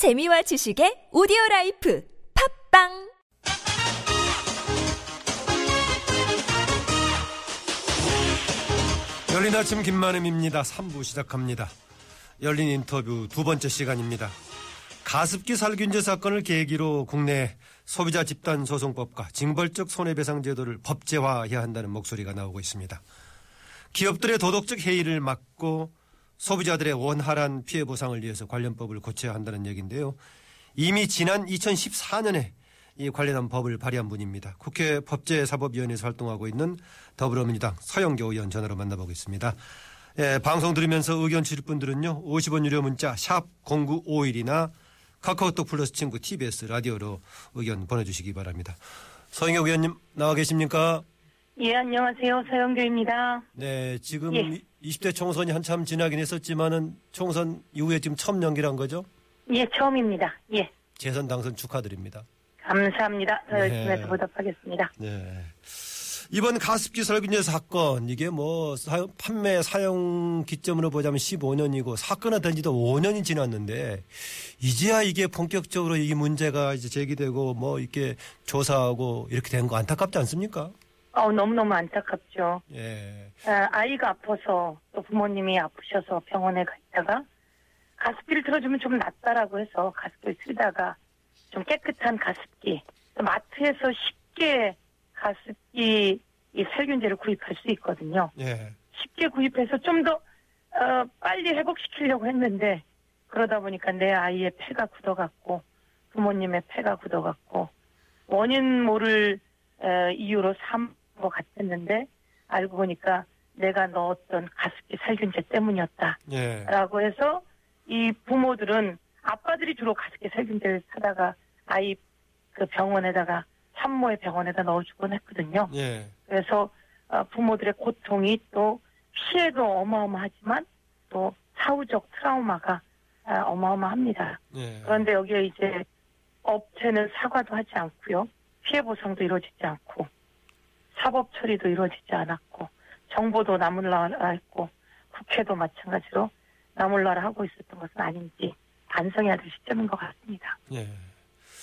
재미와 지식의 오디오 라이프 팟빵 열린 아침 김만흠입니다. 3부 시작합니다. 열린 인터뷰 두 번째 시간입니다. 가습기 살균제 사건을 계기로 국내 소비자 집단 소송법과 징벌적 손해배상 제도를 법제화해야 한다는 목소리가 나오고 있습니다. 기업들의 도덕적 해이를 막고 소비자들의 원활한 피해 보상을 위해서 관련법을 고쳐야 한다는 얘기인데요. 이미 지난 2014년에 이 관련한 법을 발의한 분입니다. 국회 법제사법위원회에서 활동하고 있는 더불어민주당 서영교 의원 전화로 만나보겠습니다. 예, 방송 들으면서 의견 주실 분들은요. 50원 유료 문자 샵 0951이나 카카오톡 플러스 친구 TBS 라디오로 의견 보내주시기 바랍니다. 서영교 의원님 나와 계십니까? 예, 안녕하세요. 서영교입니다. 네, 지금 예. 20대 총선이 한참 지나긴 했었지만은 총선 이후에 지금 처음 연기한 거죠? 예, 처음입니다. 예, 재선 당선 축하드립니다. 감사합니다. 더 네. 열심히 해서 보답하겠습니다. 네. 이번 가습기 살균제 사건 이게 뭐 사- 판매 사용 기점으로 보자면 15년이고 사건은 된 지도 5년이 지났는데 이제야 이게 본격적으로 이 문제가 이제 제기되고 뭐 이렇게 조사하고 이렇게 된 거 안타깝지 않습니까? 어, 너무너무 안타깝죠. 예. 아, 아이가 아파서 또 부모님이 아프셔서 병원에 가 있다가 가습기를 틀어주면 좀 낫다라고 해서 가습기를 틀다가 좀 깨끗한 가습기, 또 마트에서 쉽게 가습기 이 살균제를 구입할 수 있거든요. 예. 쉽게 구입해서 좀더 어, 빨리 회복시키려고 했는데 그러다 보니까 내 아이의 폐가 굳어갔고 부모님의 폐가 굳어갔고 원인 모를 어, 이유로 삼 것 같았는데 알고 보니까 내가 넣었던 가습기 살균제 때문이었다라고 예. 해서 이 부모들은 아빠들이 주로 가습기 살균제를 사다가 아이 그 병원에다가 산모의 병원에다 넣어주곤 했거든요. 예. 그래서 어, 부모들의 고통이 또 피해도 어마어마하지만 또 사후적 트라우마가 아, 어마어마합니다. 예. 그런데 여기에 이제 업체는 사과도 하지 않고요. 피해 보상도 이루어지지 않고 사법 처리도 이루어지지 않았고 정보도 나몰라라 했고 국회도 마찬가지로 나몰라라 하고 있었던 것은 아닌지 반성해야 될 시점인 것 같습니다. 예.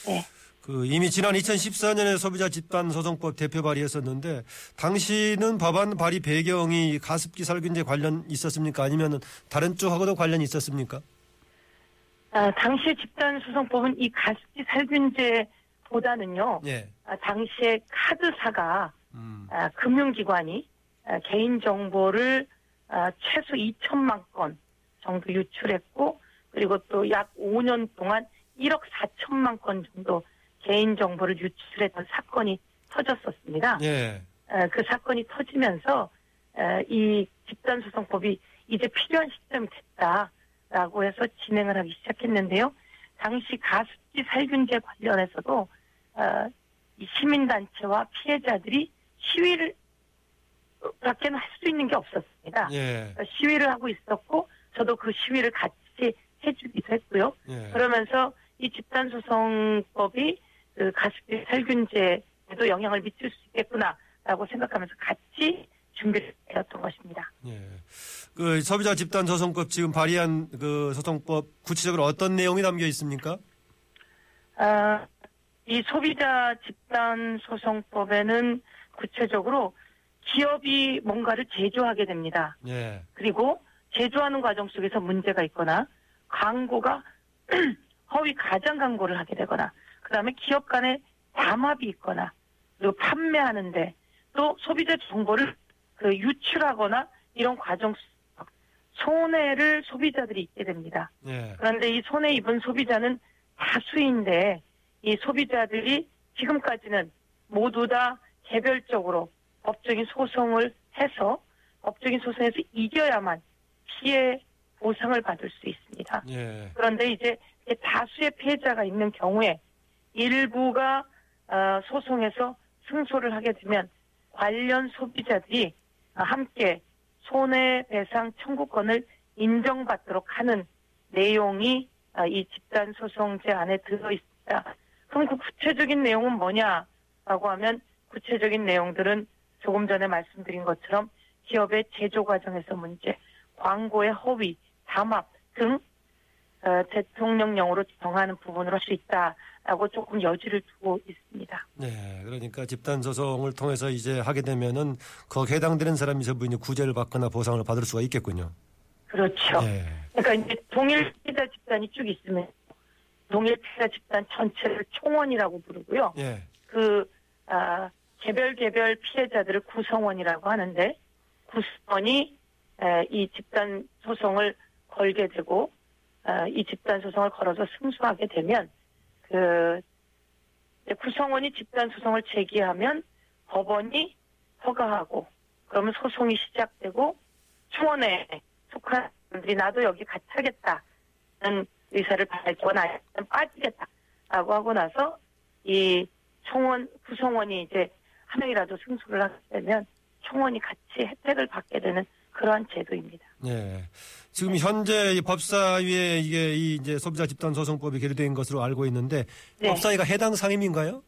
네. 그 이미 지난 2014년에 소비자 집단 소송법 대표 발의했었는데 당시는 법안 발의 배경이 가습기 살균제 관련 있었습니까? 아니면 다른 쪽하고도 관련이 있었습니까? 아, 당시 집단 소송법은 이 가습기 살균제보다는요. 예. 아, 당시에 카드사가 음. 아, 금융기관이 아, 개인정보를 아, 최소 2천만 건 정도 유출했고 그리고 또 약 5년 동안 1억 4천만 건 정도 개인정보를 유출했던 사건이 터졌었습니다. 예. 아, 그 사건이 터지면서 아, 이 집단소송법이 이제 필요한 시점이 됐다라고 해서 진행을 하기 시작했는데요. 당시 가습기 살균제 관련해서도 어, 이 시민단체와 피해자들이 시위를 밖에는 할 수 있는 게 없었습니다. 예. 어, 시위를 하고 있었고 저도 그 시위를 같이 해주기도 했고요. 예. 그러면서 이 집단 소송법이 그 가습기 살균제에도 영향을 미칠 수 있겠구나라고 생각하면서 같이 준비를 해왔던 것입니다. 예. 그 소비자 집단 소송법 지금 발의한 그 소송법 구체적으로 어떤 내용이 담겨 있습니까? 아, 이 소비자 집단 소송법에는 구체적으로 기업이 뭔가를 제조하게 됩니다. 예. 그리고 제조하는 과정 속에서 문제가 있거나 광고가 허위 가장 광고를 하게 되거나 그다음에 기업 간에 담합이 있거나 그리고 판매하는데 또 소비자 정보를 그 유출하거나 이런 과정 속 손해를 소비자들이 입게 됩니다. 예. 그런데 이 손해 입은 소비자는 다수인데 이 소비자들이 지금까지는 모두 다 개별적으로 법적인 소송을 해서 법적인 소송에서 이겨야만 피해 보상을 받을 수 있습니다. 예. 그런데 이제 다수의 피해자가 있는 경우에 일부가 어, 소송에서 승소를 하게 되면 관련 소비자들이 어, 함께 손해배상 청구권을 인정받도록 하는 내용이 어, 이 집단 소송제 안에 들어 있습니다. 그럼 그 구체적인 내용은 뭐냐라고 하면 구체적인 내용들은 조금 전에 말씀드린 것처럼 기업의 제조 과정에서 문제, 광고의 허위, 담합 등 어, 대통령령으로 정하는 부분으로 할 수 있다라고 조금 여지를 두고 있습니다. 네, 그러니까 집단 소송을 통해서 이제 하게 되면은 거기에 해당되는 사람이 전부 이제 구제를 받거나 보상을 받을 수가 있겠군요. 그렇죠. 네. 그러니까 이제 동일 피해자 집단이 쭉 있으면 동일 피해자 집단 전체를 총원이라고 부르고요. 예. 그 아, 개별 개별 피해자들을 구성원이라고 하는데 구성원이 에, 이 집단 소송을 걸게 되고 아, 이 집단 소송을 걸어서 승소하게 되면 그 구성원이 집단 소송을 제기하면 법원이 허가하고 그러면 소송이 시작되고 총원에 속한 분들이 나도 여기 같이 하겠다는 의사를 밝히거나 빠지겠다라고 하고 나서 이 총원 구성원이 이제 한 명이라도 승소를 하게 되면 총원이 같이 혜택을 받게 되는 그러한 제도입니다. 예. 지금 현재 이 법사위에 이게 이 이제 소비자 집단 소송법이 계류된 것으로 알고 있는데 네. 법사위가 해당 상임인가요?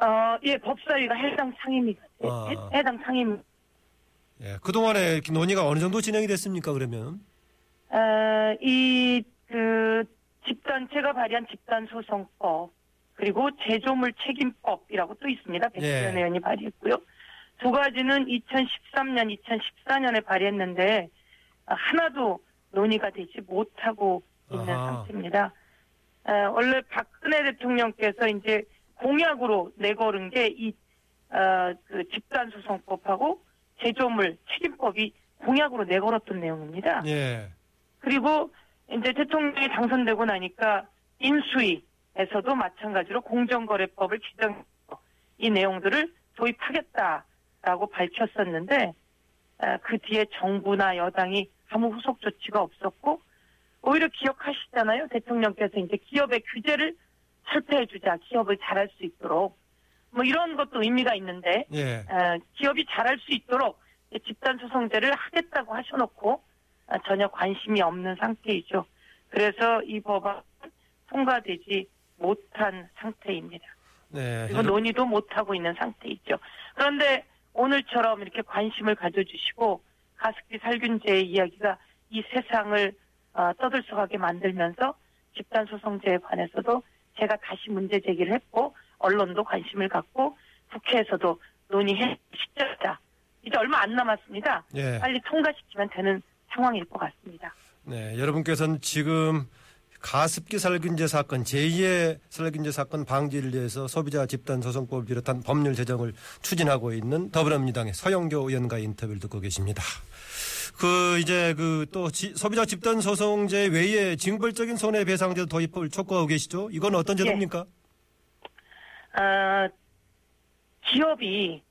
어, 예, 법사위가 해당 상임위가 돼- 아. 해- 해당 상임 예. 그동안에 이렇게 논의가 어느 정도 진행이 됐습니까, 그러면? 어, 이, 그, 집단, 제가 발의한 집단 소송법, 그리고 제조물 책임법이라고 또 있습니다. 백지현 예. 의원이 발의했고요. 두 가지는 2013년, 2014년에 발의했는데, 아, 하나도 논의가 되지 못하고 있는 아하. 상태입니다. 어, 원래 박근혜 대통령께서 이제 공약으로 내걸은 게 이, 어, 그 집단소송법하고 제조물 책임법이 공약으로 내걸었던 내용입니다. 예. 그리고 이제 대통령이 당선되고 나니까 인수위 에서도 마찬가지로 공정거래법을 규정해서 이 내용들을 도입하겠다라고 밝혔었는데 아, 그 뒤에 정부나 여당이 아무 후속 조치가 없었고 오히려 기억하시잖아요. 대통령께서 이제 기업의 규제를 철폐해주자 기업을 잘할 수 있도록 뭐 이런 것도 의미가 있는데 예. 어, 기업이 잘할 수 있도록 집단 소송제를 하겠다고 하셔놓고 어, 전혀 관심이 없는 상태이죠. 그래서 이 법안 통과되지 못한 상태입니다. 네. 그리고 논의도 못하고 있는 상태이죠. 그런데 오늘처럼 이렇게 관심을 가져주시고 가습기 살균제의 이야기가 이 세상을 어, 떠들썩하게 만들면서 집단 소송제에 관해서도 제가 다시 문제 제기를 했고 언론도 관심을 갖고 국회에서도 논의해 시작자 이제 얼마 안 남았습니다. 예. 빨리 통과시키면 되는 상황일 것 같습니다. 네, 여러분께서는 지금 가습기 살균제 사건, 제2의 살균제 사건 방지를 위해서 소비자 집단 소송법을 비롯한 법률 제정을 추진하고 있는 더불어민주당의 서영교 의원과의 인터뷰를 듣고 계십니다. 그 이제 그 또 소비자 집단 소송제 외에 징벌적인 손해배상제 도입을 촉구하고 계시죠? 이건 어떤 제도입니까? 어, 기업이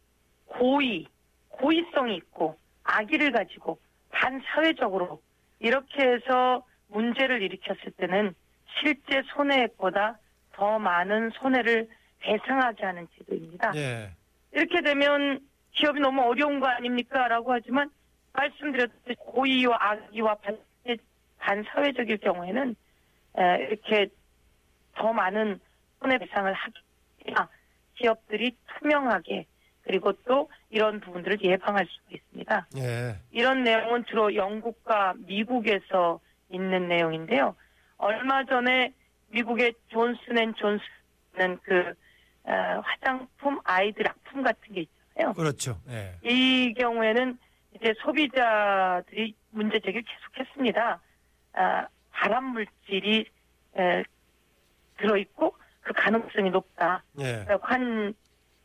고의, 고의성이 있고 악의를 가지고 반사회적으로 이렇게 해서 문제를 일으켰을 때는 실제 손해액보다 더 많은 손해를 배상하게 하는 제도입니다. 예. 이렇게 되면 기업이 너무 어려운 거 아닙니까? 라고 하지만 말씀드렸듯이 고의와 악의와 반, 반사회적일 경우에는 에, 이렇게 더 많은 손해배상을 하기가 기업들이 투명하게 그리고 또 이런 부분들을 예방할 수가 있습니다. 예. 이런 내용은 주로 영국과 미국에서 있는 내용인데요. 얼마 전에 미국의 존슨앤존슨은 그 어, 화장품 아이들 악품 같은 게 있잖아요. 그렇죠. 예. 이 경우에는 이제 소비자들이 문제 제기를 계속했습니다. 아, 발암 물질이 에, 들어있고 그 가능성이 높다. 예. 한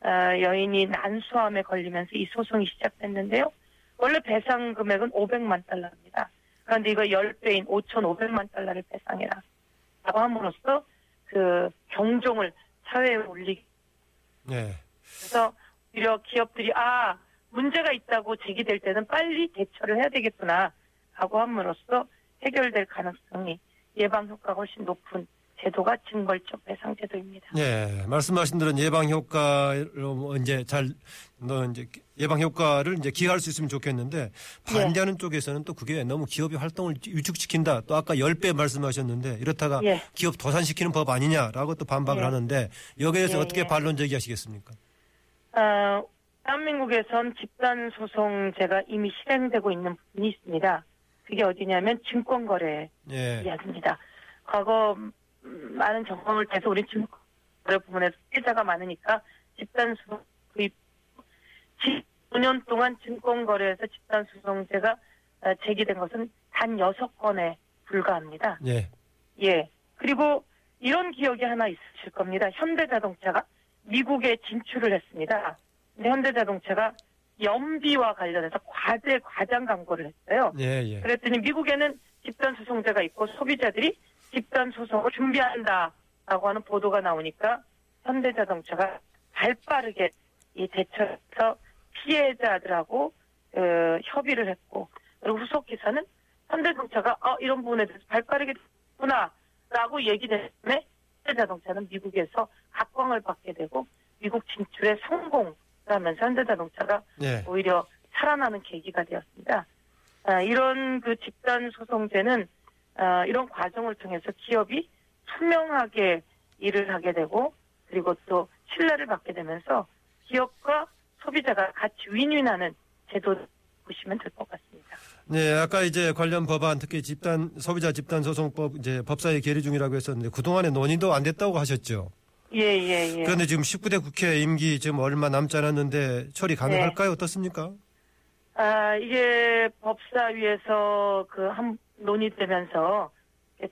어, 여인이 난수암에 걸리면서 이 소송이 시작됐는데요. 원래 배상 금액은 500만 달러입니다. 그런데 이거 10배인 5,500만 달러를 배상해라. 라고 함으로써 그 경종을 사회에 올리기. 예. 그래서 오히려 기업들이 아 문제가 있다고 제기될 때는 빨리 대처를 해야 되겠구나 하고 함으로써 해결될 가능성이 예방 효과가 훨씬 높은 제도가 징벌적 배상 제도입니다. 예, 말씀하신 대로 예방 효과로 뭐 이제 잘, 너 이제 예방 효과를 이제 기할 수 있으면 좋겠는데 반대하는 쪽에서는 또 그게 너무 기업의 활동을 위축시킨다. 또 아까 10배 말씀하셨는데 이렇다가 예. 기업 도산시키는 법 아니냐라고 또 반박을 예. 하는데 여기에 대해서 예, 어떻게 예. 반론 제기하시겠습니까? 어, 대한민국에선 집단 소송제가 이미 실행되고 있는 부분이 있습니다. 그게 어디냐면 증권거래 예. 이야기입니다. 과거 음, 많은 경험을 통해서 우리 증권거래 부분에서 피해자가 많으니까 집단소송 구입 15년 동안 증권 거래에서 집단소송제가 어, 제기된 것은 단 6건에 불과합니다. 예. 예. 그리고 이런 기억이 하나 있으실 겁니다. 현대자동차가 미국에 진출을 했습니다. 근데 현대자동차가 연비와 관련해서 과대 과장 광고를 했어요. 예, 예. 그랬더니 미국에는 집단 소송제가 있고 소비자들이 집단 소송을 준비한다라고 하는 보도가 나오니까 현대자동차가 발빠르게 이 대처해서 피해자들하고 어, 협의를 했고 그리고 후속 기사는 현대자동차가 어, 이런 부분에 대해서 발빠르게 됐구나라고 얘기되면 현대자동차는 미국에서 각광을 받게 되고 미국 진출에 성공하면서 현대자동차가 예. 오히려 살아나는 계기가 되었습니다. 아, 이런 그 집단 소송제는 아, 이런 과정을 통해서 기업이 투명하게 일을 하게 되고 그리고 또 신뢰를 받게 되면서 기업과 소비자가 같이 윈윈하는 제도 보시면 될 것 같습니다. 네, 아까 이제 관련 법안 특히 집단 소비자 집단 소송법 이제 법사위 계류 중이라고 했었는데 그동안에 논의도 안 됐다고 하셨죠. 예, 예, 예. 그런데 지금 19대 국회 임기 지금 얼마 남지 않았는데 처리 가능할까요? 네. 어떻습니까? 아, 이게 법사위에서 그 한 논의되면서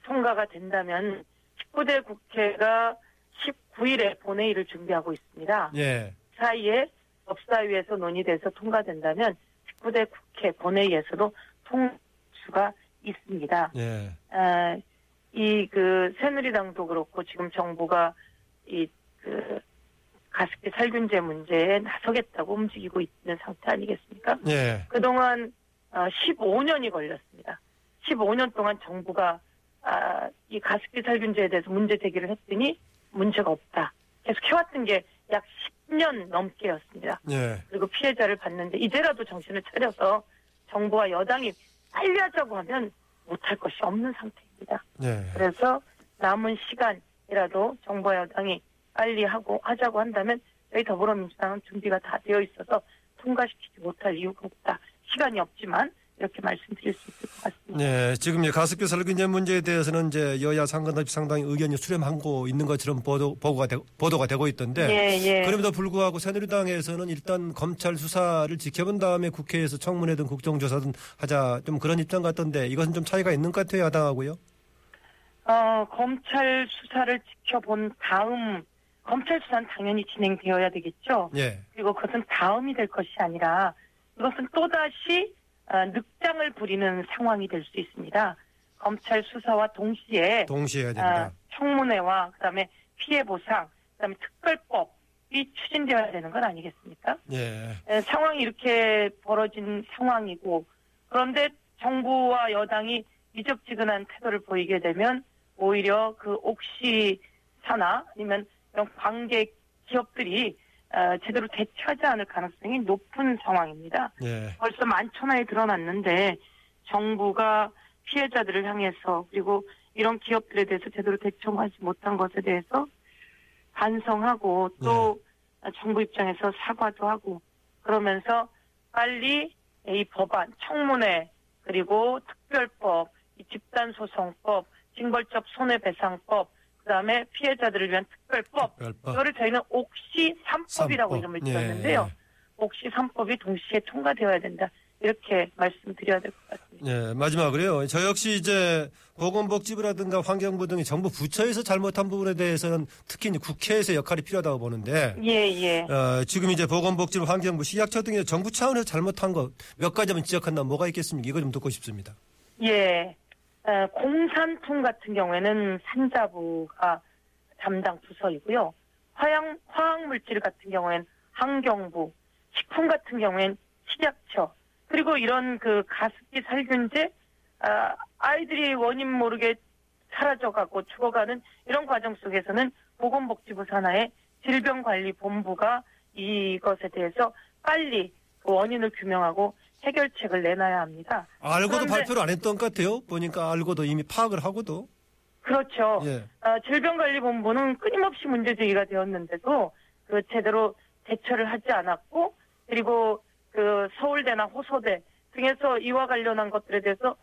통과가 된다면 19대 국회가 19일에 본회의를 준비하고 있습니다. 예. 사이에 법사위에서 논의돼서 통과된다면 19대 국회 본회의에서도 통수가 있습니다. 예. 아, 이그 새누리당도 그렇고 지금 정부가 이그 가습기 살균제 문제에 나서겠다고 움직이고 있는 상태 아니겠습니까? 예. 그동안 어, 15년이 걸렸습니다. 15년 동안 정부가 아, 이 가습기 살균제에 대해서 문제 제기를 했더니 문제가 없다. 계속 해왔던 게 약 10년 넘게였습니다. 예. 그리고 피해자를 봤는데 이제라도 정신을 차려서 정부와 여당이 빨리 하자고 하면 못할 것이 없는 상태입니다. 예. 그래서 남은 시간이라도 정부와 여당이 빨리 하고 하자고 한다면 저희 더불어민주당은 준비가 다 되어 있어서 통과시키지 못할 이유가 없다. 시간이 없지만 이렇게 말씀드릴 수 있을 것 같습니다. 네, 지금 이제 가습기 살균제 문제에 대해서는 이제 여야 상관없이 상당히 의견이 수렴하고 있는 것처럼 보도, 보고가 되, 보도가 되고 있던데. 예, 예. 그럼에도 불구하고 새누리당에서는 일단 검찰 수사를 지켜본 다음에 국회에서 청문회든 국정조사든 하자 좀 그런 입장 같던데 이것은 좀 차이가 있는 것 같아요, 야당하고요. 어, 검찰 수사를 지켜본 다음 검찰 수사는 당연히 진행되어야 되겠죠. 예. 그리고 그것은 다음이 될 것이 아니라 이것은 또다시 어, 늑장을 부리는 상황이 될 수 있습니다. 검찰 수사와 동시에 동시에 해야 아, 됩니다. 청문회와 그다음에 피해 보상, 그다음에 특별법이 추진되어야 되는 건 아니겠습니까? 예. 에, 상황이 이렇게 벌어진 상황이고 그런데 정부와 여당이 미적지근한 태도를 보이게 되면 오히려 그 옥시사나 아니면 이런 관계 기업들이 어, 제대로 대처하지 않을 가능성이 높은 상황입니다. 예. 벌써 만천하에 드러났는데 정부가 피해자들을 향해서 그리고 이런 기업들에 대해서 제대로 대처하지 못한 것에 대해서 반성하고 또 정부 입장에서 사과도 하고 그러면서 빨리 이 법안 청문회 그리고 특별법 이 집단소송법 징벌적 손해배상법 그다음에 피해자들을 위한 특별법 특별법. 이거를 저희는 옥시 3법이라고 삼법. 이름을 예, 지었는데요. 예. 옥시 3법이 동시에 통과되어야 된다. 이렇게 말씀드려야 될 것 같습니다. 예, 마지막으로요. 저 역시 이제 보건복지부라든가 환경부 등이 정부 부처에서 잘못한 부분에 대해서는 특히 이제 국회에서 역할이 필요하다고 보는데 예, 예. 어, 지금 이제 보건복지부, 환경부, 식약처 등의 정부 차원에서 잘못한 것 몇 가지만 지적한다면 뭐가 있겠습니까? 이거 좀 듣고 싶습니다. 예. 어, 공산품 같은 경우에는 산자부가 담당 부서이고요. 화양, 화학물질 같은 경우에는 환경부, 식품 같은 경우에는 식약처, 그리고 이런 그 가습기 살균제, 아, 아이들이 원인 모르게 사라져가고 죽어가는 이런 과정 속에서는 보건복지부 산하의 질병관리본부가 이것에 대해서 빨리 그 원인을 규명하고 해결책을 내놔야 합니다. 알고도 그런데- 발표를 안 했던 것 같아요. 보니까 알고도 이미 파악을 하고도. 그렇죠. 예. 어, 질병관리본부는 끊임없이 문제 제기가 되었는데도 그 제대로 대처를 하지 않았고 그리고 그 서울대나 호소대 등에서 이와 관련한 것들에 대해서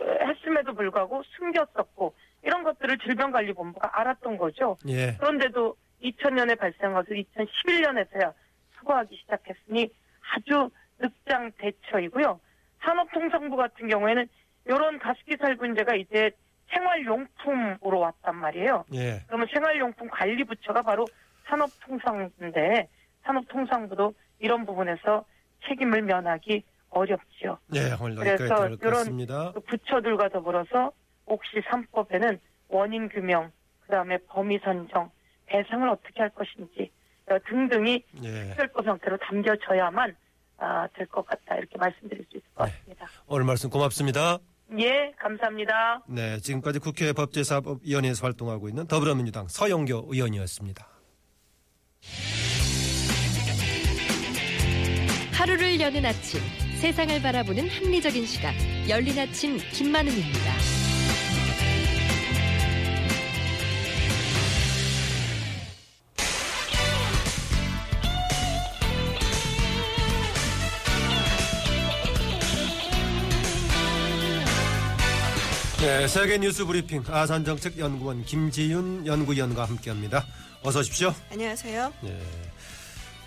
했음에도 불구하고 숨겼었고 이런 것들을 질병관리본부가 알았던 거죠. 예. 그런데도 2000년에 발생한 것을 2011년에서야 수거하기 시작했으니 아주 늑장 대처이고요. 산업통상부 같은 경우에는 이런 가습기 살균제가 이제 생활용품으로 왔단 말이에요. 예. 그러면 생활용품 관리부처가 바로 산업통상부인데 산업통상부도 이런 부분에서 책임을 면하기 어렵죠. 예, 그래서 이런. 그 부처들과 더불어서 옥시 3법에는 원인 규명, 그 다음에 범위 선정, 배상을 어떻게 할 것인지 어, 등등이 예. 특별법 형태로 담겨져야만 아, 될 것 같다 이렇게 말씀드릴 수 있을 것 네. 같습니다. 오늘 말씀 고맙습니다. 예, 감사합니다. 네, 지금까지 국회 법제사법위원회에서 활동하고 있는 더불어민주당 서영교 의원이었습니다. 하루를 여는 아침 세상을 바라보는 합리적인 시각 열린 아침 김만은입니다. 네, 세계 뉴스 브리핑 아산 정책 연구원 김지윤 연구위원과 함께합니다. 어서 오십시오. 안녕하세요. 예.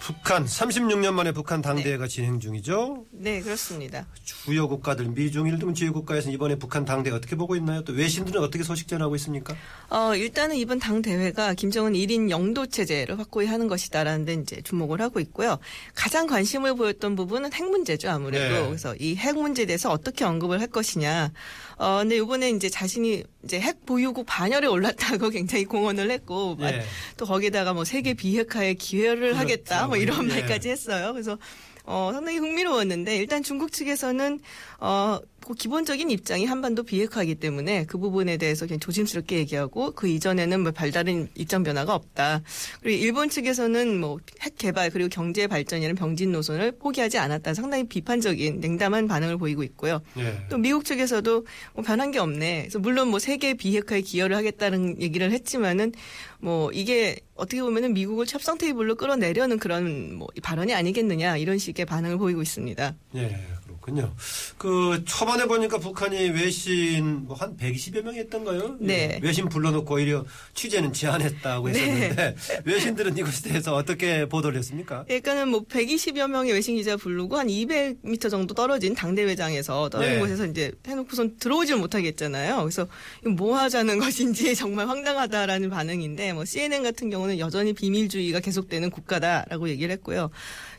북한 36년 만에 북한 당대회가 진행 중이죠. 네, 그렇습니다. 주요 국가들 미중일 등 주요 국가에서 이번에 북한 당대 어떻게 보고 있나요? 또 외신들은 어떻게 소식 전하고 있습니까? 어, 일단은 이번 당 대회가 김정은 1인 영도 체제를 확고히 하는 것이다라는 데 이제 주목을 하고 있고요. 가장 관심을 보였던 부분은 핵 문제죠, 아무래도. 네. 그래서 이 핵 문제에 대해서 어떻게 언급을 할 것이냐. 어, 근데 이번에 이제 자신이 이제 핵 보유국 반열에 올랐다고 굉장히 공언을 했고 예. 또 거기다가 뭐 세계 비핵화에 기여를 하겠다 뭐 이런 예. 말까지 했어요. 그래서 어, 상당히 흥미로웠는데 일단 중국 측에서는 어, 그 기본적인 입장이 한반도 비핵화이기 때문에 그 부분에 대해서 그냥 조심스럽게 얘기하고 그 이전에는 뭐 별다른 입장 변화가 없다. 그리고 일본 측에서는 뭐 핵 개발 그리고 경제 발전이라는 병진 노선을 포기하지 않았다. 상당히 비판적인 냉담한 반응을 보이고 있고요. 예. 또 미국 측에서도 뭐 변한 게 없네. 그래서 물론 뭐 세계 비핵화에 기여를 하겠다는 얘기를 했지만은 뭐 이게 어떻게 보면은 미국을 협상 테이블로 끌어내려는 그런 뭐 발언이 아니겠느냐 이런 식의 반응을 보이고 있습니다. 예, 그렇군요. 그 초반에 보니까 북한이 외신 뭐 한 120여 명 했던가요? 네. 예, 외신 불러놓고 오히려 취재는 제한했다고 네. 했었는데 외신들은 이것에 대해서 어떻게 보도를 했습니까? 그러니까는 뭐 120여 명의 외신 기자 부르고 한 200m 정도 떨어진 당대회장에서 떨어진 네. 곳에서 이제 해놓고선 들어오질 못하겠잖아요. 그래서 뭐 하자는 것인지 정말 황당하다라는 반응인데 뭐 CNN 같은 경우는 여전히 비밀주의가 계속되는 국가다라고 얘기를 했고요.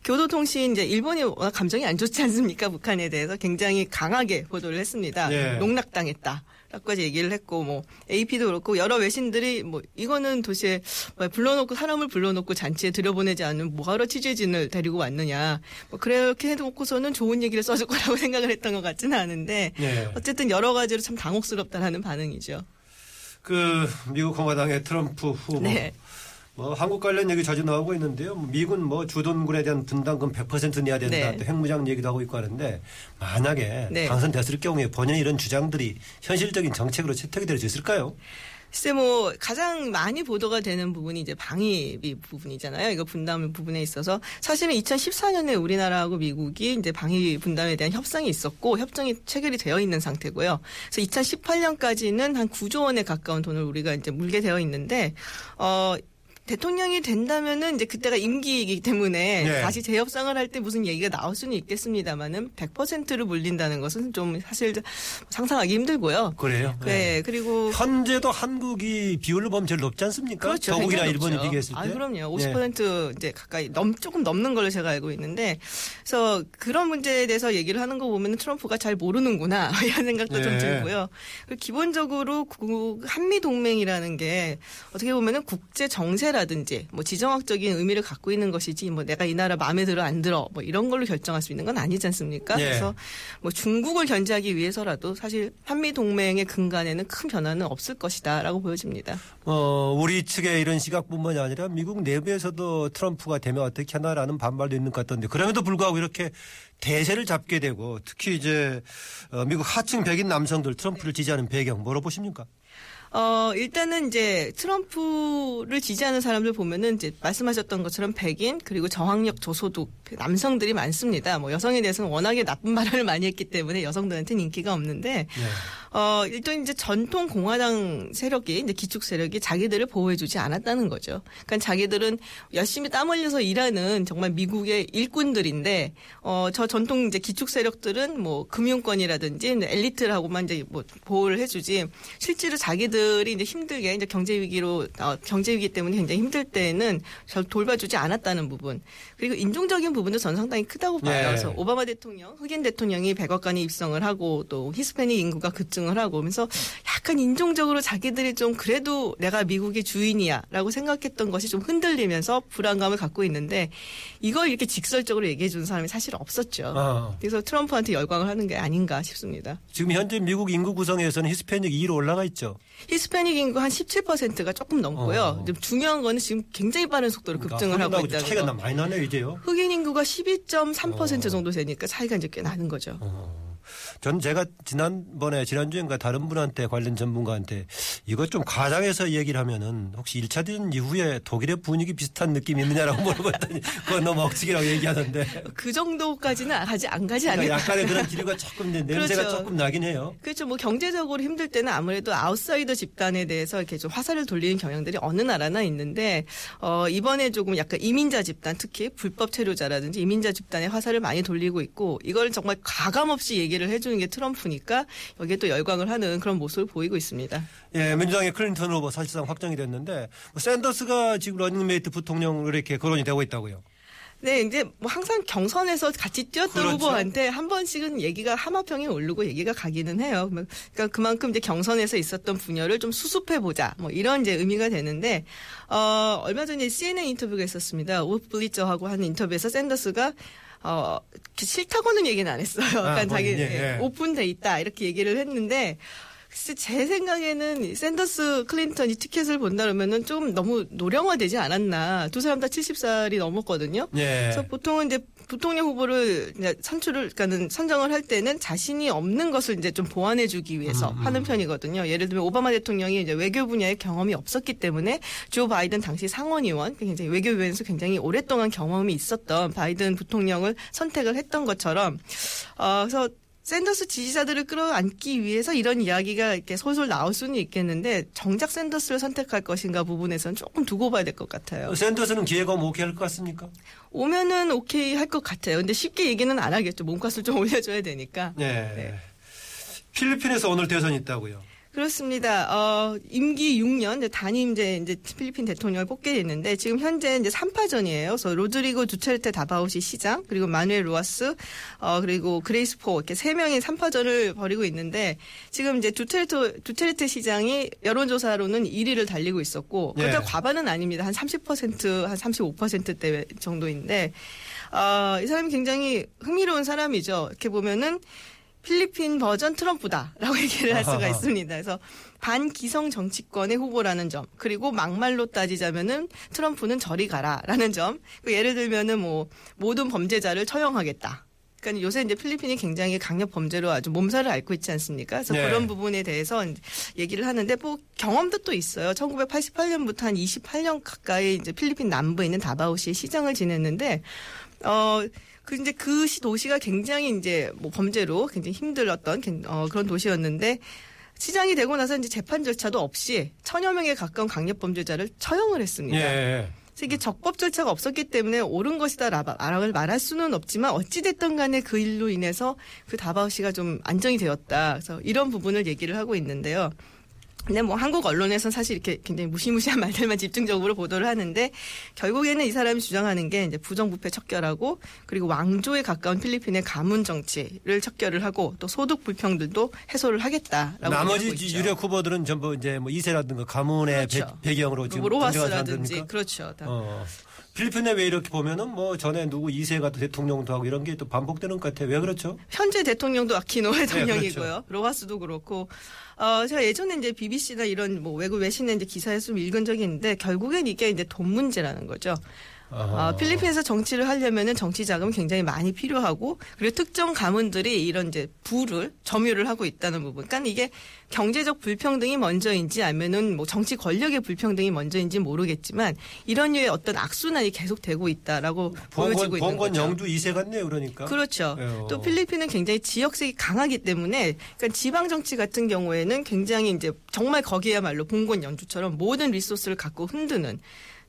교도통신 이제 일본이 워낙 감정이 안 좋지 않습니까? 북한에 대해서 굉장히 강하게 보도를 했습니다. 네. 농락당했다. 라고까지 얘기를 했고 뭐 AP도 그렇고 여러 외신들이 뭐 이거는 도시에 뭐 불러놓고 사람을 불러놓고 잔치에 들여보내지 않으면 뭐하러 취재진을 데리고 왔느냐 뭐 그렇게 해놓고서는 좋은 얘기를 써줄 거라고 생각을 했던 것 같지는 않은데 예. 어쨌든 여러 가지로 참 당혹스럽다라는 반응이죠. 그 미국 공화당의 트럼프 후보 네. 뭐 한국 관련 얘기 자주 나오고 있는데요. 뭐 미군 뭐 주둔군에 대한 분담금 100% 내야 된다. 네. 또 핵무장 얘기도 하고 있고 하는데 만약에 네. 당선됐을 경우에 본인의 이런 주장들이 현실적인 정책으로 채택이 될 수 있을까요? 글쎄 뭐 가장 많이 보도가 되는 부분이 이제 방위비 부분이잖아요. 이거 분담 부분에 있어서 사실은 2014년에 우리나라하고 미국이 이제 방위 분담에 대한 협상이 있었고 협정이 체결이 되어 있는 상태고요. 그래서 2018년까지는 한 9조 원에 가까운 돈을 우리가 이제 물게 되어 있는데 어 대통령이 된다면은 이제 그때가 임기이기 때문에 네. 다시 재협상을 할 때 무슨 얘기가 나올 수는 있겠습니다만은 100%를 물린다는 것은 좀 사실 상상하기 힘들고요. 그래요. 네, 그리고 현재도 한국이 비율로 보면 제일 높지 않습니까? 그렇죠. 굉장히 일본이. 비교했을 때. 아, 그럼요. 네. 50% 이제 가까이 넘 조금 넘는 걸로 제가 알고 있는데 그래서 그런 문제에 대해서 얘기를 하는 거 보면 트럼프가 잘 모르는구나 이런 생각도 좀 네. 들고요. 그리고 기본적으로 구- 한미 동맹이라는 게 어떻게 보면은 국제 정세 라든지 뭐 지정학적인 의미를 갖고 있는 것이지 뭐 내가 이 나라 마음에 들어 안 들어 뭐 이런 걸로 결정할 수 있는 건 아니지 않습니까? 예. 그래서 뭐 중국을 견제하기 위해서라도 사실 한미 동맹의 근간에는 큰 변화는 없을 것이다라고 보여집니다. 어, 우리 측의 이런 시각뿐만이 아니라 미국 내부에서도 트럼프가 되면 어떻게 하나라는 반발도 있는 것 같던데 그럼에도 불구하고 이렇게 대세를 잡게 되고 특히 이제 어, 미국 하층 백인 남성들 트럼프를 지지하는 배경 뭐로 보십니까? 어, 일단은 이제 트럼프를 지지하는 사람들 보면은 이제 말씀하셨던 것처럼 백인 그리고 저학력 저소득 남성들이 많습니다. 뭐 여성에 대해서는 워낙에 나쁜 발언을 많이 했기 때문에 여성들한테는 인기가 없는데 어, 일단 이제 전통 공화당 세력이 이제 기축 세력이 자기들을 보호해주지 않았다는 거죠. 그러니까 자기들은 열심히 땀 흘려서 일하는 정말 미국의 일꾼들인데 어, 저 전통 이제 기축 세력들은 뭐 금융권이라든지 엘리트라고만 이제 뭐 보호를 해주지 실제로 자기들이 이제 힘들게 이제 경제 위기로 어, 경제 위기 때문에 굉장히 힘들 때는 잘 돌봐주지 않았다는 부분 그리고 인종적인 부분도 전 상당히 크다고 봐요. 네. 그래서 오바마 대통령 흑인 대통령이 백악관에 입성을 하고 또 히스패닉 인구가 급증 을 하고 그러면서 약간 인종적으로 자기들이 좀 그래도 내가 미국의 주인이야라고 생각했던 것이 좀 흔들리면서 불안감을 갖고 있는데 이걸 이렇게 직설적으로 얘기해 주는 사람이 사실 없었죠. 어. 그래서 트럼프한테 열광을 하는 게 아닌가 싶습니다. 지금 현재 미국 인구 구성에서는 히스패닉 2로 올라가 있죠. 히스패닉 인구 한 17%가 조금 넘고요. 어. 좀 중요한 거는 지금 굉장히 빠른 속도로 급증을 하고 있다는 차이가 거. 나- 많이 나네요, 이제요. 흑인 인구가 12.3% 어. 정도 되니까 차이가 이제 꽤 나는 거죠. 전 제가 지난번에 지난주인가 다른 분한테 관련 전문가한테 이거 좀 과장해서 얘기를 하면은 혹시 1차 대전 이후에 독일의 분위기 비슷한 느낌이 있느냐라고 물어봤더니 그건 너무 억측이라고 얘기하던데 그 정도까지는 가지 안 가지 그러니까 않을까. 약간의 그런 기류가 조금 냄새가 그렇죠. 조금 나긴 해요. 그렇죠. 뭐 경제적으로 힘들 때는 아무래도 아웃사이더 집단에 대해서 이렇게 좀 화살을 돌리는 경향들이 어느 나라나 있는데 어 이번에 조금 약간 이민자 집단 특히 불법 체류자라든지 이민자 집단에 화살을 많이 돌리고 있고 이걸 정말 가감 없이 얘기를 해주 는 게 트럼프니까 여기에 또 열광을 하는 그런 모습을 보이고 있습니다. 예, 민주당의 클린턴 후보 사실상 확정이 됐는데 뭐 샌더스가 지금 러닝메이트 부통령으로 이렇게 거론이 되고 있다고요. 네, 이제 뭐 항상 경선에서 같이 뛰었던 그렇죠. 후보한테 한 번씩은 얘기가 하마평에 오르고 얘기가 가기는 해요. 그러니까 그만큼 이제 경선에서 있었던 분열을 좀 수습해 보자. 뭐 이런 이제 의미가 되는데 어 얼마 전에 CNN 인터뷰가 있었습니다. 울프 블리처하고 한 인터뷰에서 샌더스가 어 싫다고는 얘기는 안 했어요. 아, 그러니까 자기 본인이, 예. 오픈돼 있다 이렇게 얘기를 했는데 글쎄 제 생각에는 샌더스 클린턴 이 티켓을 본다 그러면은 좀 너무 노령화되지 않았나. 두 사람 다 70살이 넘었거든요. 예. 그래서 보통은 이제 부통령 후보를 이제 선출을 그러니까는 선정을 할 때는 자신이 없는 것을 이제 좀 보완해 주기 위해서 음, 하는 편이거든요. 예를 들면 오바마 대통령이 이제 외교 분야의 경험이 없었기 때문에 조 바이든 당시 상원의원 굉장히 외교부에서 굉장히 오랫동안 경험이 있었던 바이든 부통령을 선택을 했던 것처럼 어 그래서 샌더스 지지자들을 끌어안기 위해서 이런 이야기가 이렇게 솔솔 나올 수는 있겠는데 정작 샌더스를 선택할 것인가 부분에서는 조금 두고 봐야 될 것 같아요. 샌더스는 기회가 오면 오케이 할 것 같습니까? 오면은 오케이 할 것 같아요. 근데 쉽게 얘기는 안 하겠죠. 몸값을 좀 올려줘야 되니까. 네. 네. 필리핀에서 오늘 대선이 있다고요. 그렇습니다. 어, 임기 6년 이제 단임 이제, 이제 필리핀 대통령을 뽑게 됐는데 지금 현재 이제 3파전이에요. 그래서 로드리고 두체르테 다바오시 시장 그리고 마누엘 로아스 어 그리고 그레이스 포 이렇게 세 명이 3파전을 벌이고 있는데 지금 이제 두테르테 두테르테 시장이 여론조사로는 1위를 달리고 있었고 예. 그렇다고 과반은 아닙니다. 한 30%한 35%대 정도인데 어, 이 사람이 굉장히 흥미로운 사람이죠. 이렇게 보면은 필리핀 버전 트럼프다라고 얘기를 할 수가. 있습니다. 그래서 반기성 정치권의 후보라는 점, 그리고 막말로 따지자면은 트럼프는 저리 가라라는 점. 그 예를 들면은 뭐 모든 범죄자를 처형하겠다. 그러니까 요새 이제 필리핀이 굉장히 강력 범죄로 아주 몸살을 앓고 있지 않습니까? 그래서 네. 그런 부분에 대해서 얘기를 하는데 뭐 경험도 또 있어요. 1988년부터 한 28년 가까이 이제 필리핀 남부에 있는 다바오시의 시장을 지냈는데 어. 그 이제 그 시- 도시가 굉장히 이제 뭐 범죄로 굉장히 힘들었던 갱- 어, 그런 도시였는데 시장이 되고 나서 이제 재판 절차도 없이 천여 명에 가까운 강력 범죄자를 처형을 했습니다. 예. 그래서 이게 적법 절차가 없었기 때문에 옳은 것이다라고 말할 수는 없지만 어찌됐든 간에 그 일로 인해서 그 다바오시가 좀 안정이 되었다. 그래서 이런 부분을 얘기를 하고 있는데요. 근데 뭐 한국 언론에서는 사실 이렇게 굉장히 무시무시한 말들만 집중적으로 보도를 하는데 결국에는 이 사람이 주장하는 게 이제 부정부패 척결하고 그리고 왕조에 가까운 필리핀의 가문 정치를 척결을 하고 또 소득 불평들도 해소를 하겠다라고 나머지. 유력 후보들은 전부 이제 뭐 이세라든가 가문의 그렇죠. 배, 경으로 지금 뭐 로하스라든지? 그렇죠. 다. 어. 필리핀에 왜 이렇게 보면은 뭐 전에 누구 이세가 또 대통령도 하고 이런 게 또 반복되는 것 같아요. 왜 그렇죠? 현재 대통령도 아키노 대통령이고요. 그렇죠. 로하스도 그렇고. 어, 제가 예전에 이제 BBC나 이런 뭐 외국 외신에 이제 기사에서 좀 읽은 적이 있는데 결국엔 이게 이제 돈 문제라는 거죠. 어, 필리핀에서 정치를 하려면은 정치 자금이 굉장히 많이 필요하고 그리고 특정 가문들이 이런 이제 부를 점유를 하고 있다는 부분. 그러니까 이게 경제적 불평등이 먼저인지 아니면은 뭐 정치 권력의 불평등이 먼저인지 모르겠지만 이런 류의 어떤 악순환이 계속되고 있다라고 보여지고 있는 거죠. 영주 2세 같네요, 그러니까. 그렇죠. 예, 또 필리핀은 굉장히 지역색이 강하기 때문에 그러니까 지방 정치 같은 경우에는 굉장히 이제 정말 거기야말로 봉건 연주처럼 모든 리소스를 갖고 흔드는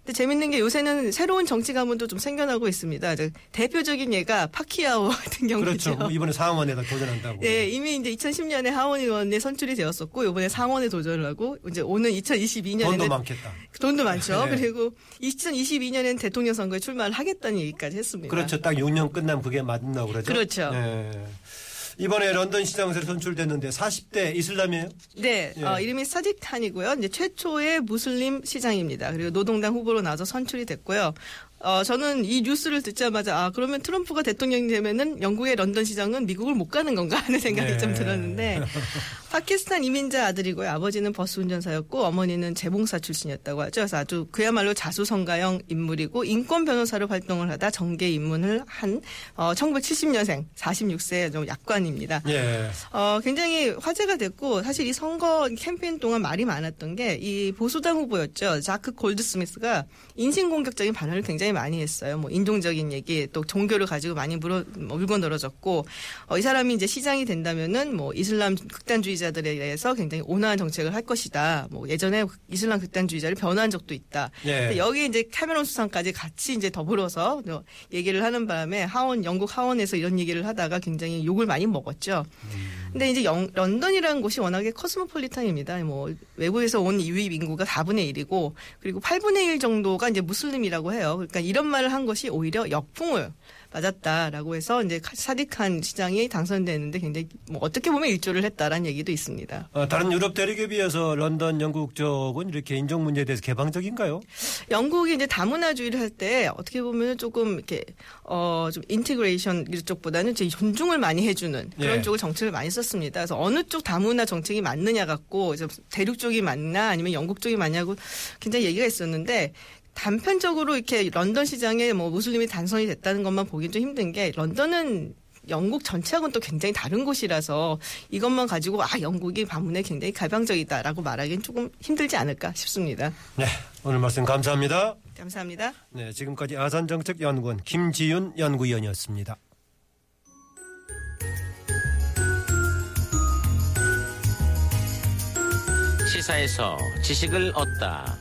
근데 재밌는 게 요새는 새로운 정치 가문도 좀 생겨나고 있습니다. 대표적인 예가 파키아오 같은 경우죠. 그렇죠. 이번에 상원에다 도전한다고. 예, 이미 이제 2010년에 하원 의원에 선출이 되었었고 이번에 상원에 도전을 하고 이제 오는 2022년에는 돈도 많겠다. 돈도 많죠. 네. 그리고 2022년에는 대통령 선거에 출마를 하겠다는 얘기까지 했습니다. 그렇죠. 딱 6년 끝나면 그게 맞나 그러죠. 그렇죠. 네. 이번에 런던 시장에서 선출됐는데 40대 이슬람이에요? 네, 예. 어, 이름이 사디크 칸이고요. 이제 최초의 무슬림 시장입니다. 그리고 노동당 후보로 나서 선출이 됐고요. 어, 저는 이 뉴스를 듣자마자 아 그러면 트럼프가 대통령이 되면은 영국의 런던 시장은 미국을 못 가는 건가 하는 생각이 네. 좀 들었는데 파키스탄 이민자 아들이고요. 아버지는 버스 운전사였고 어머니는 재봉사 출신이었다고 하죠. 그래서 아주 그야말로 자수성가형 인물이고 인권 변호사로 활동을 하다 정계 입문을 한 어, 1970년생 46세 좀 약관입니다. 예. 어, 굉장히 화제가 됐고 사실 이 선거 캠페인 동안 말이 많았던 게 이 보수당 후보였죠. 자크 골드스미스가 인신공격적인 발언을 굉장히 많이 했어요. 뭐 인종적인 얘기 또 종교를 가지고 많이 물어, 뭐 물고 늘어졌고 어, 이 사람이 이제 시장이 된다면은 뭐 이슬람 극단주의자들에 대해서 굉장히 온화한 정책을 할 것이다. 뭐 예전에 이슬람 극단주의자를 변호한 적도 있다. 예. 근데 여기 이제 카메론 수상까지 같이 이제 더불어서 어, 얘기를 하는 바람에 하원 영국 하원에서 이런 얘기를 하다가 굉장히 욕을 많이 먹었죠. 근데 이제 영- 런던이라는 곳이 워낙에 커스모폴리탄입니다. 뭐 외국에서 온 유입 인구가 4분의 1이고 그리고 8분의 1 정도가 이제 무슬림이라고 해요. 그러니까 이런 말을 한 것이 오히려 역풍을 맞았다라고 해서 이제 사디크 칸 시장이 당선됐는데 굉장히 뭐 어떻게 보면 일조를 했다라는 얘기도 있습니다. 어, 다른 유럽 대륙에 비해서 런던, 영국 쪽은 이렇게 인종 문제에 대해서 개방적인가요? 영국이 이제 다문화주의를 할 때 어떻게 보면 조금 이렇게 어 좀 integration 이쪽보다는 이제 존중을 많이 해주는 그런 예. 쪽을 정책을 많이 썼습니다. 그래서 어느 쪽 다문화 정책이 맞느냐 갖고 대륙 쪽이 맞나 아니면 영국 쪽이 맞냐고 굉장히 얘기가 있었는데 단편적으로 이렇게 런던 시장에 뭐 무슬림이 당선이 됐다는 것만 보기는 좀 힘든 게 런던은 영국 전체하고는 또 굉장히 다른 곳이라서 이것만 가지고 아 영국이 반문에 굉장히 가방적이다라고 말하기는 조금 힘들지 않을까 싶습니다. 네. 오늘 말씀 감사합니다. 감사합니다. 네. 지금까지 아산정책연구원 김지윤 연구위원이었습니다. 시사에서 지식을 얻다.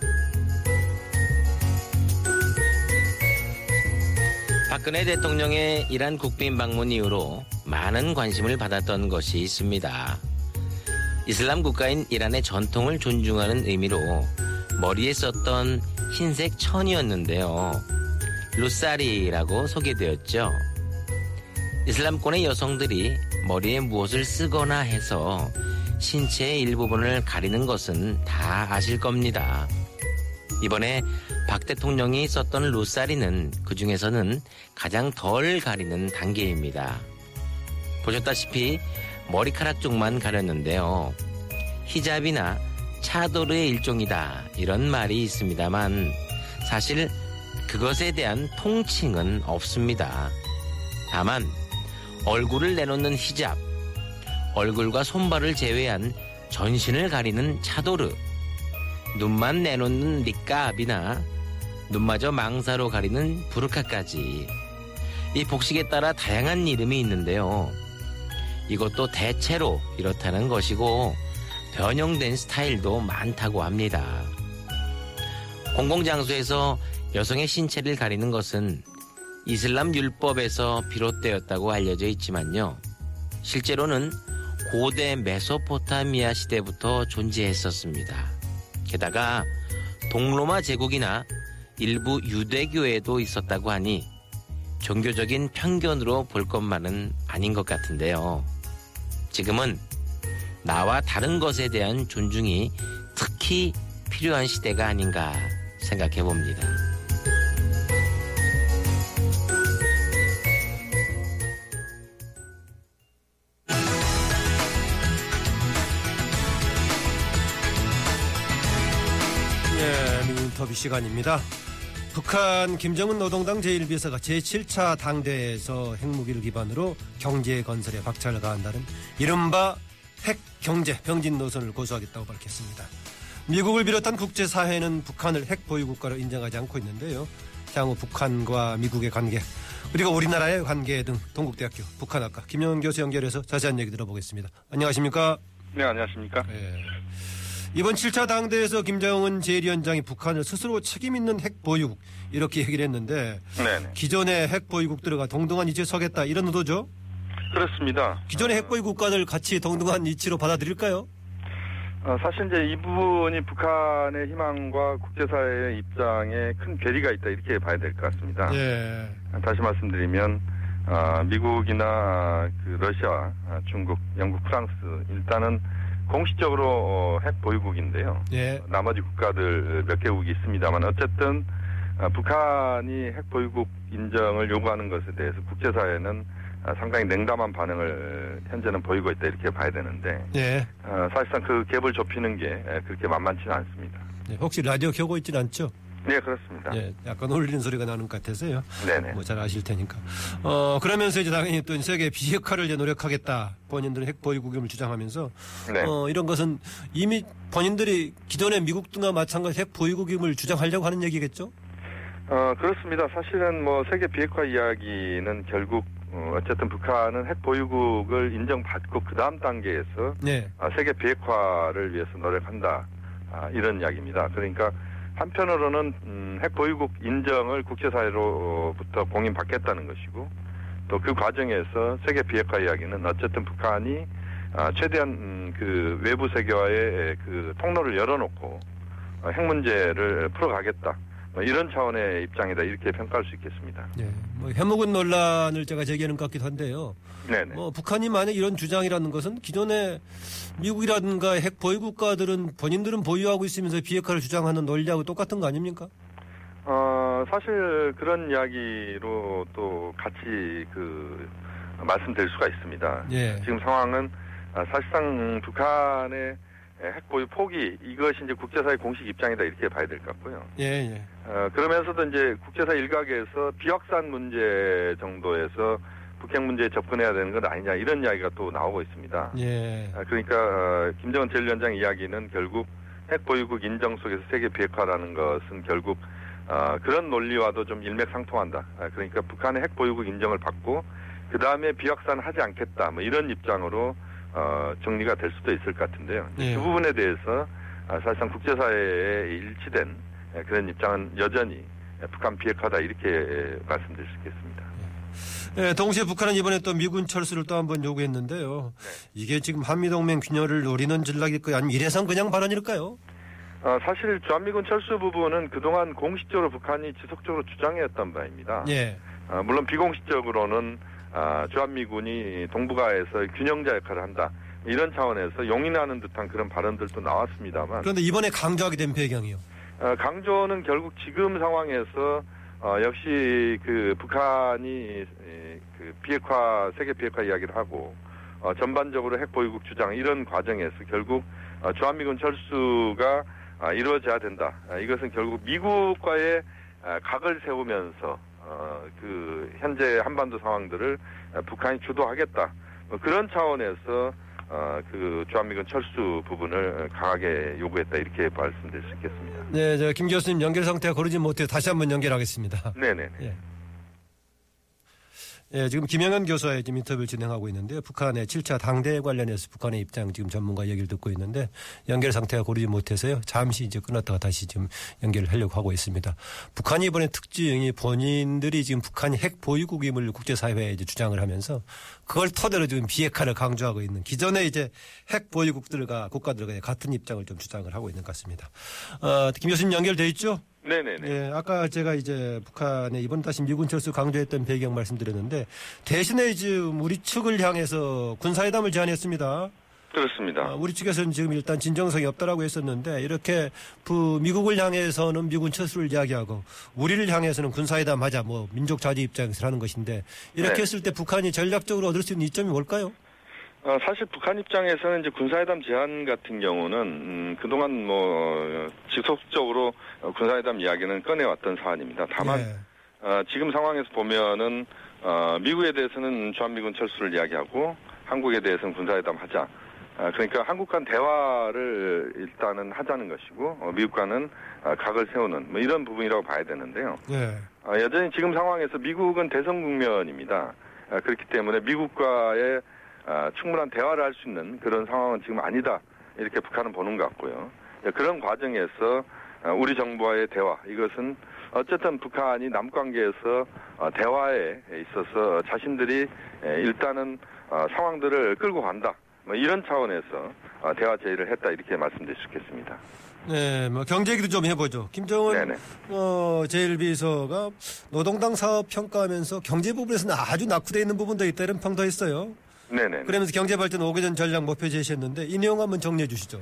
박근혜 대통령의 이란 국빈 방문 이후로 많은 관심을 받았던 것이 있습니다. 이슬람 국가인 이란의 전통을 존중하는 의미로 머리에 썼던 흰색 천이었는데요. 루사리라고 소개되었죠. 이슬람권의 여성들이 머리에 무엇을 쓰거나 해서 신체의 일부분을 가리는 것은 다 아실 겁니다. 이번에 박 대통령이 썼던 루사리는 그 중에서는 가장 덜 가리는 단계입니다. 보셨다시피 머리카락 쪽만 가렸는데요. 히잡이나 차도르의 일종이다 이런 말이 있습니다만 사실 그것에 대한 통칭은 없습니다. 다만 얼굴을 내놓는 히잡, 얼굴과 손발을 제외한 전신을 가리는 차도르, 눈만 내놓는 니까압이나 눈마저 망사로 가리는 부르카까지 이 복식에 따라 다양한 이름이 있는데요. 이것도 대체로 이렇다는 것이고 변형된 스타일도 많다고 합니다. 공공장소에서 여성의 신체를 가리는 것은 이슬람 율법에서 비롯되었다고 알려져 있지만요. 실제로는 고대 메소포타미아 시대부터 존재했었습니다. 게다가 동로마 제국이나 일부 유대교에도 있었다고 하니 종교적인 편견으로 볼 것만은 아닌 것 같은데요. 지금은 나와 다른 것에 대한 존중이 특히 필요한 시대가 아닌가 생각해 봅니다. 예, 미니 인터뷰 시간입니다. 북한 김정은 노동당 제1비서가 제7차 당대에서 핵무기를 기반으로 경제 건설에 박차를 가한다는 이른바 핵 경제 병진 노선을 고수하겠다고 밝혔습니다. 미국을 비롯한 국제사회는 북한을 핵 보유국가로 인정하지 않고 있는데요. 향후 북한과 미국의 관계 그리고 우리나라의 관계 등 동국대학교 북한학과 김영은 교수 연결해서 자세한 얘기 들어보겠습니다. 안녕하십니까? 네, 안녕하십니까? 예. 이번 7차 당대에서 김정은 제1위원장이 북한을 스스로 책임 있는 핵 보유국 이렇게 얘기를 했는데 네네. 기존의 핵 보유국들과 동등한 위치에 서겠다 이런 의도죠. 그렇습니다. 기존의 핵 보유 국가들 같이 동등한 위치로 받아들일까요? 어, 사실 이제 이 부분이 북한의 희망과 국제사회의 입장에 큰 괴리가 있다 이렇게 봐야 될 것 같습니다. 예. 다시 말씀드리면 아, 미국이나 아, 그 러시아, 아, 중국, 영국, 프랑스 일단은 공식적으로 어, 핵 보유국인데요. 예. 나머지 국가들 몇 개국이 있습니다만 어쨌든 아, 북한이 핵 보유국 인정을 요구하는 것에 대해서 국제사회는 아, 상당히 냉담한 반응을 현재는 보이고 있다 이렇게 봐야 되는데 예. 어, 사실상 그 갭을 좁히는 게 에, 그렇게 만만치는 않습니다. 예. 혹시 라디오 켜고 있진 않죠? 네 그렇습니다. 예. 약간 울리는 소리가 나는 것 같아서요. 네네. 뭐 잘 아실 테니까. 어, 그러면서 이제 당연히 또 세계 비핵화를 이제 노력하겠다. 본인들은 핵 보유국임을 주장하면서 네. 어, 이런 것은 이미 본인들이 기존의 미국 등과 마찬가지 핵 보유국임을 주장하려고 하는 얘기겠죠? 어, 그렇습니다. 사실은 뭐 세계 비핵화 이야기는 결국 어, 어쨌든 북한은 핵 보유국을 인정받고 그 다음 단계에서 네. 아, 세계 비핵화를 위해서 노력한다 아, 이런 이야기입니다. 그러니까 한편으로는 음, 핵 보유국 인정을 국제사회로부터 공인받겠다는 것이고 또 그 과정에서 세계 비핵화 이야기는 어쨌든 북한이 아, 최대한 음, 그 외부 세계와의 그 통로를 열어놓고 어, 핵 문제를 풀어가겠다 뭐 이런 차원의 입장이다 이렇게 평가할 수 있겠습니다. 네. 뭐 해묵은 논란을 제가 제기하는 것 같기도 한데요. 네네. 뭐 북한이 만약 이런 주장이라는 것은 기존의 미국이라든가 핵 보유 국가들은 본인들은 보유하고 있으면서 비핵화를 주장하는 논리하고 똑같은 거 아닙니까? 어, 사실 그런 이야기로 또 같이 그 말씀드릴 수가 있습니다. 예. 지금 상황은 아, 사실상 북한의 핵 보유 포기 이것이 이제 국제사회 공식 입장이다 이렇게 봐야 될 것 같고요. 예, 예. 어, 그러면서도 이제 국제사회 일각에서 비확산 문제 정도에서 북핵 문제에 접근해야 되는 건 아니냐 이런 이야기가 또 나오고 있습니다. 예. 아, 그러니까 어, 김정은 제1위원장 이야기는 결국 핵 보유국 인정 속에서 세계 비핵화라는 것은 결국 어, 그런 논리와도 좀 일맥상통한다. 아, 그러니까 북한의 핵 보유국 인정을 받고 그 다음에 비확산 하지 않겠다. 뭐 이런 입장으로 어, 정리가 될 수도 있을 것 같은데요. 예. 그 부분에 대해서 아, 사실상 국제사회에 일치된 예, 그런 입장은 여전히 예, 북한 비핵화다 이렇게 예, 말씀드릴 수 있겠습니다. 예, 동시에 북한은 이번에 또 미군 철수를 또 한 번 요구했는데요. 이게 지금 한미동맹 균열을 노리는 전략일까요? 아니면 이래선 그냥 발언일까요? 어, 사실 주한미군 철수 부분은 그동안 공식적으로 북한이 지속적으로 주장해왔던 바입니다. 예. 어, 물론 비공식적으로는 아, 주한미군이 동북아에서 균형자 역할을 한다. 이런 차원에서 용인하는 듯한 그런 발언들도 나왔습니다만 그런데 이번에 강조하게 된 배경이요. 어, 강조는 결국 지금 상황에서 어, 역시 그 북한이 에, 그 비핵화 세계 비핵화 이야기를 하고 어, 전반적으로 핵 보유국 주장 이런 과정에서 결국 어, 주한미군 철수가 아, 이루어져야 된다. 아, 이것은 결국 미국과의 아, 각을 세우면서 어, 그 현재 한반도 상황들을 아, 북한이 주도하겠다. 뭐 그런 차원에서 어, 그 주한미군 철수 부분을 강하게 요구했다 이렇게 말씀드릴 수 있겠습니다. 네, 저 김 교수님 연결 상태가 고르지 못해 다시 한번 연결하겠습니다. 네네. 예. 예, 지금 김영현 교수와의 지금 인터뷰를 진행하고 있는데요. 북한의 7차 당대에 관련해서 북한의 입장 지금 전문가 얘기를 듣고 있는데 연결 상태가 고르지 못해서요. 잠시 이제 끊었다가 다시 지금 연결을 하려고 하고 있습니다. 북한이 이번에 특징이 본인들이 지금 북한이 핵 보유국임을 국제사회에 이제 주장을 하면서 그걸 토대로 지금 비핵화를 강조하고 있는 기존의 이제 핵 보유국들과 국가들과 같은 입장을 좀 주장을 하고 있는 것 같습니다. 어, 김 교수님 연결돼 있죠? 네네네. 예, 아까 제가 이제 북한의 이번 다시 미군 철수 강조했던 배경 말씀드렸는데 대신에 지금 우리 측을 향해서 군사회담을 제안했습니다. 그렇습니다. 아, 우리 측에서는 지금 일단 진정성이 없다라고 했었는데 이렇게 부- 미국을 향해서는 미군 철수를 이야기하고 우리를 향해서는 군사회담 하자 뭐 민족 자주 입장에서 하는 것인데 이렇게 네. 했을 때 북한이 전략적으로 얻을 수 있는 이점이 뭘까요? 어, 사실 북한 입장에서는 이제 군사회담 제안 같은 경우는 음, 그동안 뭐 어, 지속적으로 어, 군사회담 이야기는 꺼내왔던 사안입니다. 다만 예. 어, 지금 상황에서 보면은 어, 미국에 대해서는 주한미군 철수를 이야기하고 한국에 대해서는 군사회담 하자. 아, 그러니까 한국 간 대화를 일단은 하자는 것이고 어, 미국과는 아, 각을 세우는 뭐 이런 부분이라고 봐야 되는데요. 예. 아, 여전히 지금 상황에서 미국은 대선 국면입니다. 아, 그렇기 때문에 미국과의 아, 충분한 대화를 할 수 있는 그런 상황은 지금 아니다. 이렇게 북한은 보는 것 같고요. 예, 그런 과정에서 아, 우리 정부와의 대화 이것은 어쨌든 북한이 남관계에서 어, 대화에 있어서 자신들이 에, 일단은 어, 상황들을 끌고 간다. 뭐 이런 차원에서 어, 대화 제의를 했다 이렇게 말씀드릴 수 있겠습니다. 네, 뭐 경제 얘기도 좀 해보죠. 김정은 네네. 어, 제1비서가 노동당 사업 평가하면서 경제 부분에서는 아주 낙후되어 있는 부분도 있다 이런 평도 했어요. 네네. 그러면서 경제 발전 5개년 전략 목표 제시했는데 이 내용 한번 정리해 주시죠.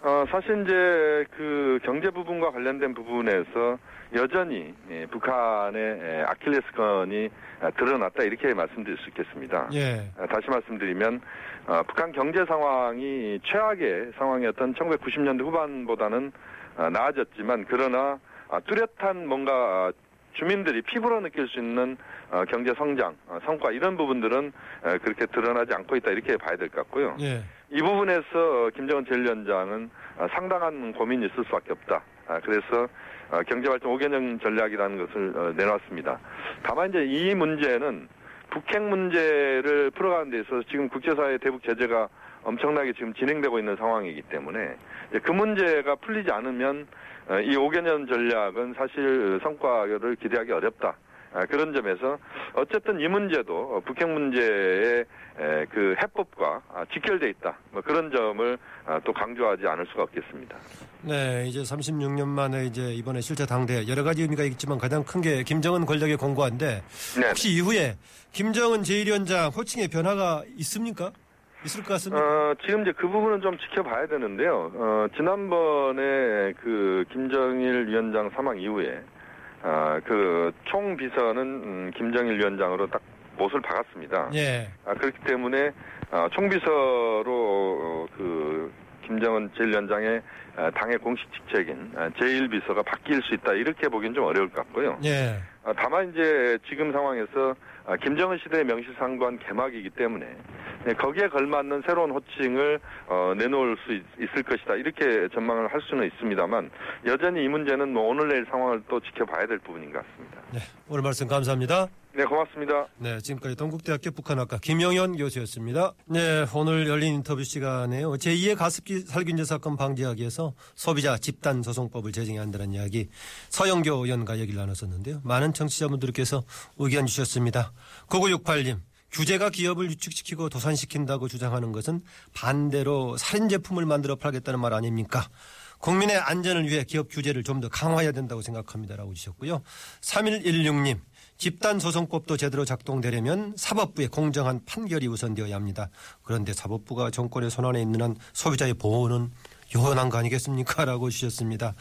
어, 사실 이제 그 경제 부분과 관련된 부분에서 여전히 예, 북한의 예, 아킬레스건이 아, 드러났다 이렇게 말씀드릴 수 있겠습니다. 예. 아, 다시 말씀드리면 어, 북한 경제 상황이 최악의 상황이었던 1990년대 후반보다는 아, 나아졌지만 그러나 아, 뚜렷한 뭔가 아, 주민들이 피부로 느낄 수 있는 어, 경제 성장, 어, 성과 이런 부분들은 에, 그렇게 드러나지 않고 있다 이렇게 봐야 될 것 같고요. 예. 이 부분에서 김정은 제1위원장은 어, 상당한 고민이 있을 수밖에 없다. 아, 그래서 어, 경제발전 5개년 전략이라는 것을 어, 내놨습니다. 다만 이제 이 문제는 북핵 문제를 풀어가는 데 있어서 지금 국제사회 대북 제재가 엄청나게 지금 진행되고 있는 상황이기 때문에 그 문제가 풀리지 않으면 어, 이 5개년 전략은 사실 성과를 기대하기 어렵다. 아, 그런 점에서 어쨌든 이 문제도 어, 북핵 문제의 에, 그 해법과 아, 직결돼 있다. 뭐 그런 점을 아, 또 강조하지 않을 수가 없겠습니다. 네, 이제 36년 만에 이제 이번에 실제 당대 여러 가지 의미가 있지만 가장 큰 게 김정은 권력의 공고한데 네. 혹시 이후에 김정은 제1위원장 호칭의 변화가 있습니까? 있을 것 같습니다. 어, 지금 이제 그 부분은 좀 지켜봐야 되는데요. 어, 지난번에 그 김정일 위원장 사망 이후에 아, 그 총비서는 음, 김정일 위원장으로 딱 못을 박았습니다. 예. 아, 그렇기 때문에 아, 총비서로 어, 그 김정은 제1위원장의 아, 당의 공식 직책인 아, 제1비서가 바뀔 수 있다 이렇게 보기는 좀 어려울 것 같고요. 예. 아, 다만 이제 지금 상황에서 아, 김정은 시대의 명실상부한 개막이기 때문에 네, 거기에 걸맞는 새로운 호칭을 어, 내놓을 수 있, 을 것이다 이렇게 전망을 할 수는 있습니다만 여전히 이 문제는 뭐 오늘 내일 상황을 또 지켜봐야 될 부분인 것 같습니다. 네. 오늘 말씀 감사합니다. 네 고맙습니다. 네, 지금까지 동국대학교 북한학과 김영현 교수였습니다. 네, 오늘 열린 인터뷰 시간에요. 제2의 가습기 살균제 사건 방지하기 위해서 소비자 집단 소송법을 제정해야 한다는 이야기 서영교 의원과 얘기를 나눴었는데요. 많은 청취자분들께서 의견 주셨습니다. 9968님. 규제가 기업을 유축시키고 도산시킨다고 주장하는 것은 반대로 살인 제품을 만들어 팔겠다는 말 아닙니까? 국민의 안전을 위해 기업 규제를 좀 더 강화해야 된다고 생각합니다라고 주셨고요. 3116님. 집단 소송법도 제대로 작동되려면 사법부의 공정한 판결이 우선되어야 합니다. 그런데 사법부가 정권의 손안에 있는 한 소비자의 보호는 요원한 거 아니겠습니까? 라고 주셨습니다.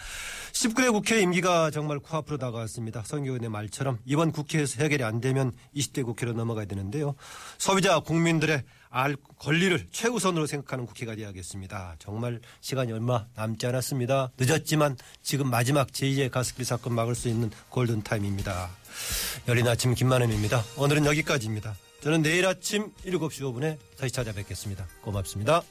19대 국회 임기가 정말 코앞으로 다가왔습니다. 성교원의 말처럼 이번 국회에서 해결이 안 되면 20대 국회로 넘어가야 되는데요. 소비자 국민들의 알 권리를 최우선으로 생각하는 국회가 되어야겠습니다. 정말 시간이 얼마 남지 않았습니다. 늦었지만 지금 마지막 제2의 가습기 사건 막을 수 있는 골든타임입니다. 열린 아침 김만현입니다. 오늘은 여기까지입니다. 저는 내일 아침 7시 5분에 다시 찾아뵙겠습니다. 고맙습니다.